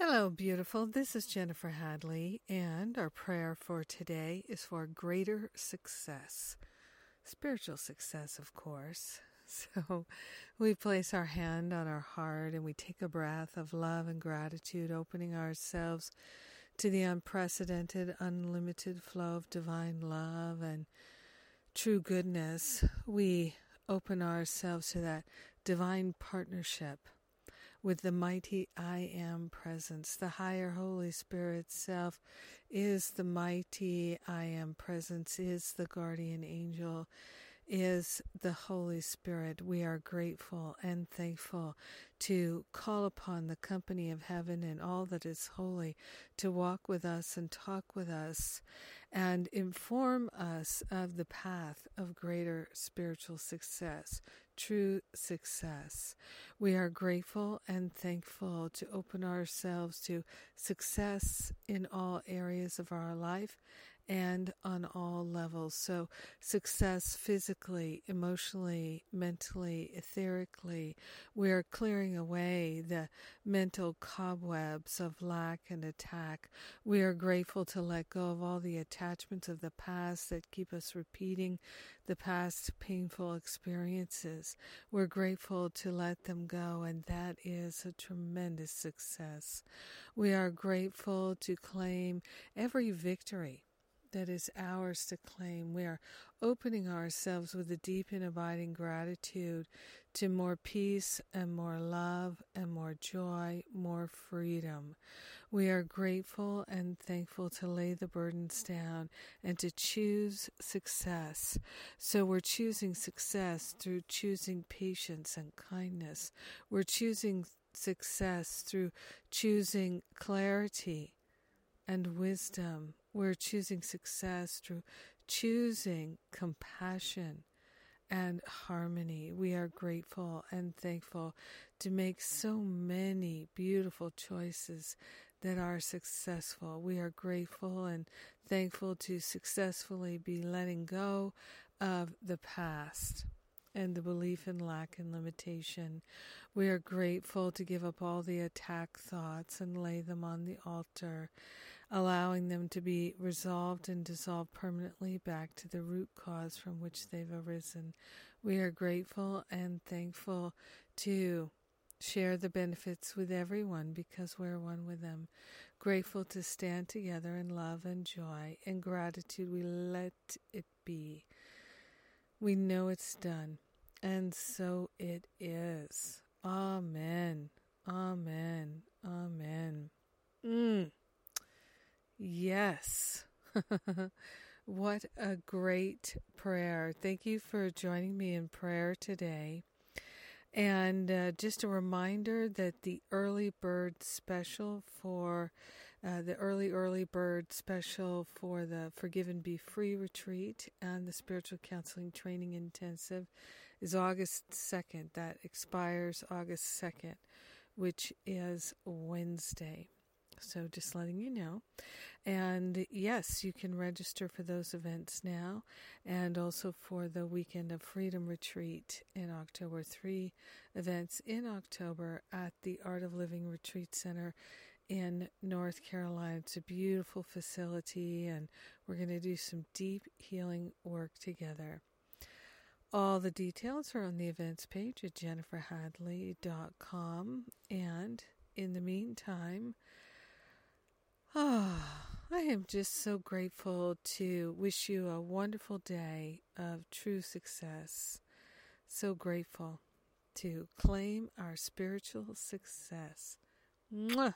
Hello, beautiful. This is Jennifer Hadley, and our prayer for today is for greater success. Spiritual success, of course. So we place our hand on our heart and we take a breath of love and gratitude, opening ourselves to the unprecedented, unlimited flow of divine love and true goodness. We open ourselves to that divine partnership with the mighty I Am presence. The higher Holy Spirit self is the mighty I Am presence, is the guardian angel, is the Holy Spirit. We are grateful and thankful to call upon the company of heaven and all that is holy to walk with us and talk with us and inform us of the path of greater spiritual success, true success. We are grateful and thankful to open ourselves to success in all areas of our life and on all levels. So, success physically, emotionally, mentally, etherically. We are clearing away the mental cobwebs of lack and attack. We are grateful to let go of all the attachments of the past that keep us repeating the past painful experiences. We're grateful to let them go, and that is a tremendous success. We are grateful to claim every victory that is ours to claim. We are opening ourselves with a deep and abiding gratitude to more peace and more love and more joy, more freedom. We are grateful and thankful to lay the burdens down and to choose success. So we're choosing success through choosing patience and kindness. We're choosing success through choosing clarity and wisdom we're choosing success through choosing compassion and harmony. We are grateful and thankful to make so many beautiful choices that are successful. We are grateful and thankful to successfully be letting go of the past and the belief in lack and limitation. We are grateful to give up all the attack thoughts and lay them on the altar, allowing them to be resolved and dissolved permanently back to the root cause from which they've arisen. We are grateful and thankful to share the benefits with everyone because we're one with them. Grateful to stand together in love and joy and gratitude. We let it be. We know it's done, and so it is. Amen. Amen. Amen. Mm. Yes. what a great prayer. Thank you for joining me in prayer today. And uh, just a reminder that the early bird special for uh, the early, early bird special for the Forgive and Be Free retreat and the spiritual counseling training intensive is August 2nd. That expires August 2nd, which is Wednesday. So just letting you know. And yes, you can register for those events now and also for the Weekend of Freedom Retreat in October. Three events in October at the Art of Living Retreat Center in North Carolina. It's a beautiful facility and we're going to do some deep healing work together. All the details are on the events page at jenniferhadley.com. And in the meantime, oh, I am just so grateful to wish you a wonderful day of true success. So grateful to claim our spiritual success. Mwah!